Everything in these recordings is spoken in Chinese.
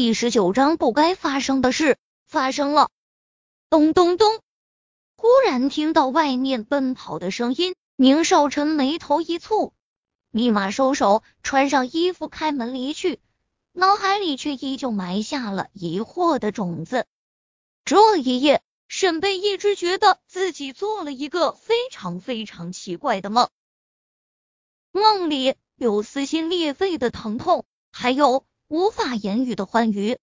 第十九章不该发生的事发生了。咚咚咚！忽然听到外面奔跑的声音，宁少臣眉头一蹙，立马收手，穿上衣服，开门离去。脑海里却依旧埋下了疑惑的种子。这一夜，沈贝一直觉得自己做了一个非常非常奇怪的梦，梦里有撕心裂肺的疼痛，还有。无法言语的欢愉，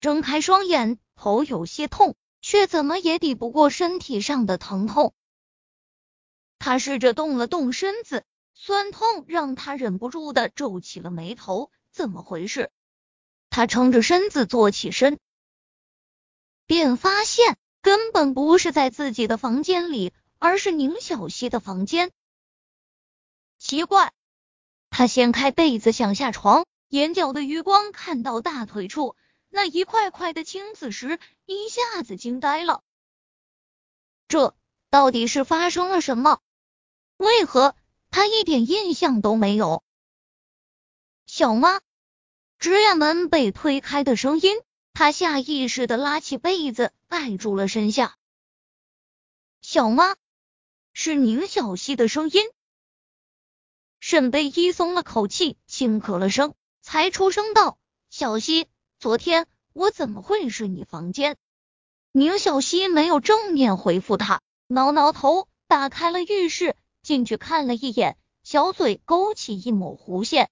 睁开双眼，头有些痛，却怎么也抵不过身体上的疼痛。他试着动了动身子，酸痛让他忍不住的皱起了眉头。怎么回事？他撑着身子坐起身，便发现根本不是在自己的房间里，而是宁小溪的房间。奇怪，他掀开被子想下床。眼角的余光看到大腿处那一块块的青紫时，一下子惊呆了。这到底是发生了什么？为何他一点印象都没有？小妈，职业门被推开的声音，他下意识的拉起被子盖住了身下。小妈，是宁小溪的声音。沈贝依松了口气，轻咳了声。才出声道：“小溪，昨天我怎么会是你房间？”宁小溪没有正面回复他，挠挠头，打开了浴室，进去看了一眼，小嘴勾起一抹弧线，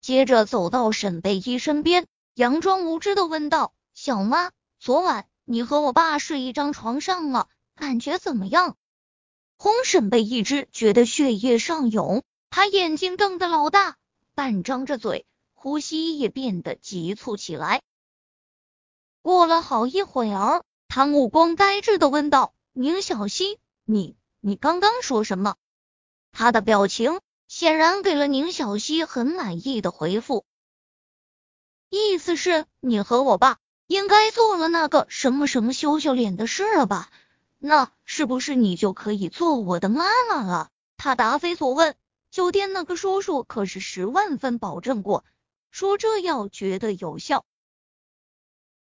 接着走到沈贝依身边，佯装无知的问道：“小妈，昨晚你和我爸睡一张床上了，感觉怎么样？”红沈贝一只觉得血液上涌，他眼睛瞪得老大。半张着嘴，呼吸也变得急促起来。过了好一会儿，他目光呆滞的问道：“宁小溪，你你刚刚说什么？”他的表情显然给了宁小溪很满意的回复，意思是你和我爸应该做了那个什么什么羞羞脸的事了吧？那是不是你就可以做我的妈妈了？他答非所问。酒店那个叔叔可是十万分保证过，说这药绝对有效。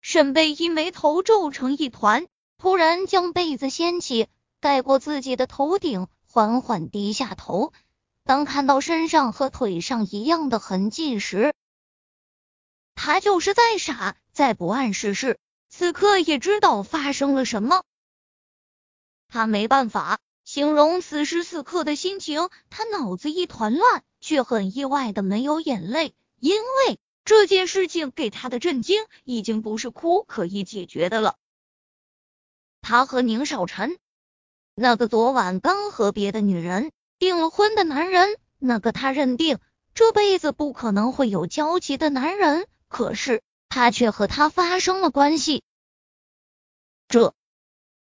沈贝依眉头皱成一团，突然将被子掀起，盖过自己的头顶，缓缓低下头。当看到身上和腿上一样的痕迹时，他就是再傻再不谙世事，此刻也知道发生了什么。他没办法。形容此时此刻的心情，他脑子一团乱，却很意外的没有眼泪，因为这件事情给他的震惊已经不是哭可以解决的了。他和宁少臣，那个昨晚刚和别的女人订了婚的男人，那个他认定这辈子不可能会有交集的男人，可是他却和他发生了关系，这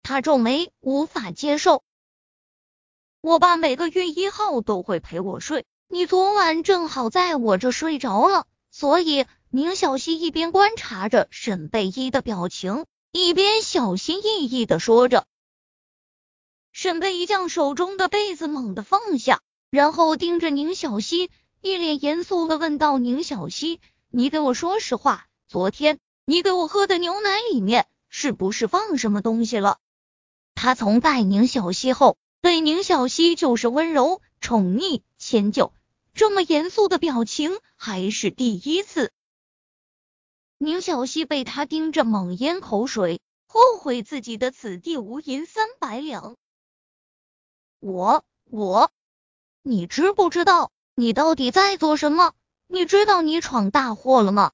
他皱眉，无法接受。我爸每个月一号都会陪我睡，你昨晚正好在我这睡着了，所以宁小溪一边观察着沈贝依的表情，一边小心翼翼的说着。沈贝依将手中的被子猛地放下，然后盯着宁小溪，一脸严肃的问道：“宁小溪，你给我说实话，昨天你给我喝的牛奶里面是不是放什么东西了？”他从拜宁小溪后。对宁小溪就是温柔、宠溺、迁就，这么严肃的表情还是第一次。宁小溪被他盯着，猛咽口水，后悔自己的此地无银三百两。我我，你知不知道你到底在做什么？你知道你闯大祸了吗？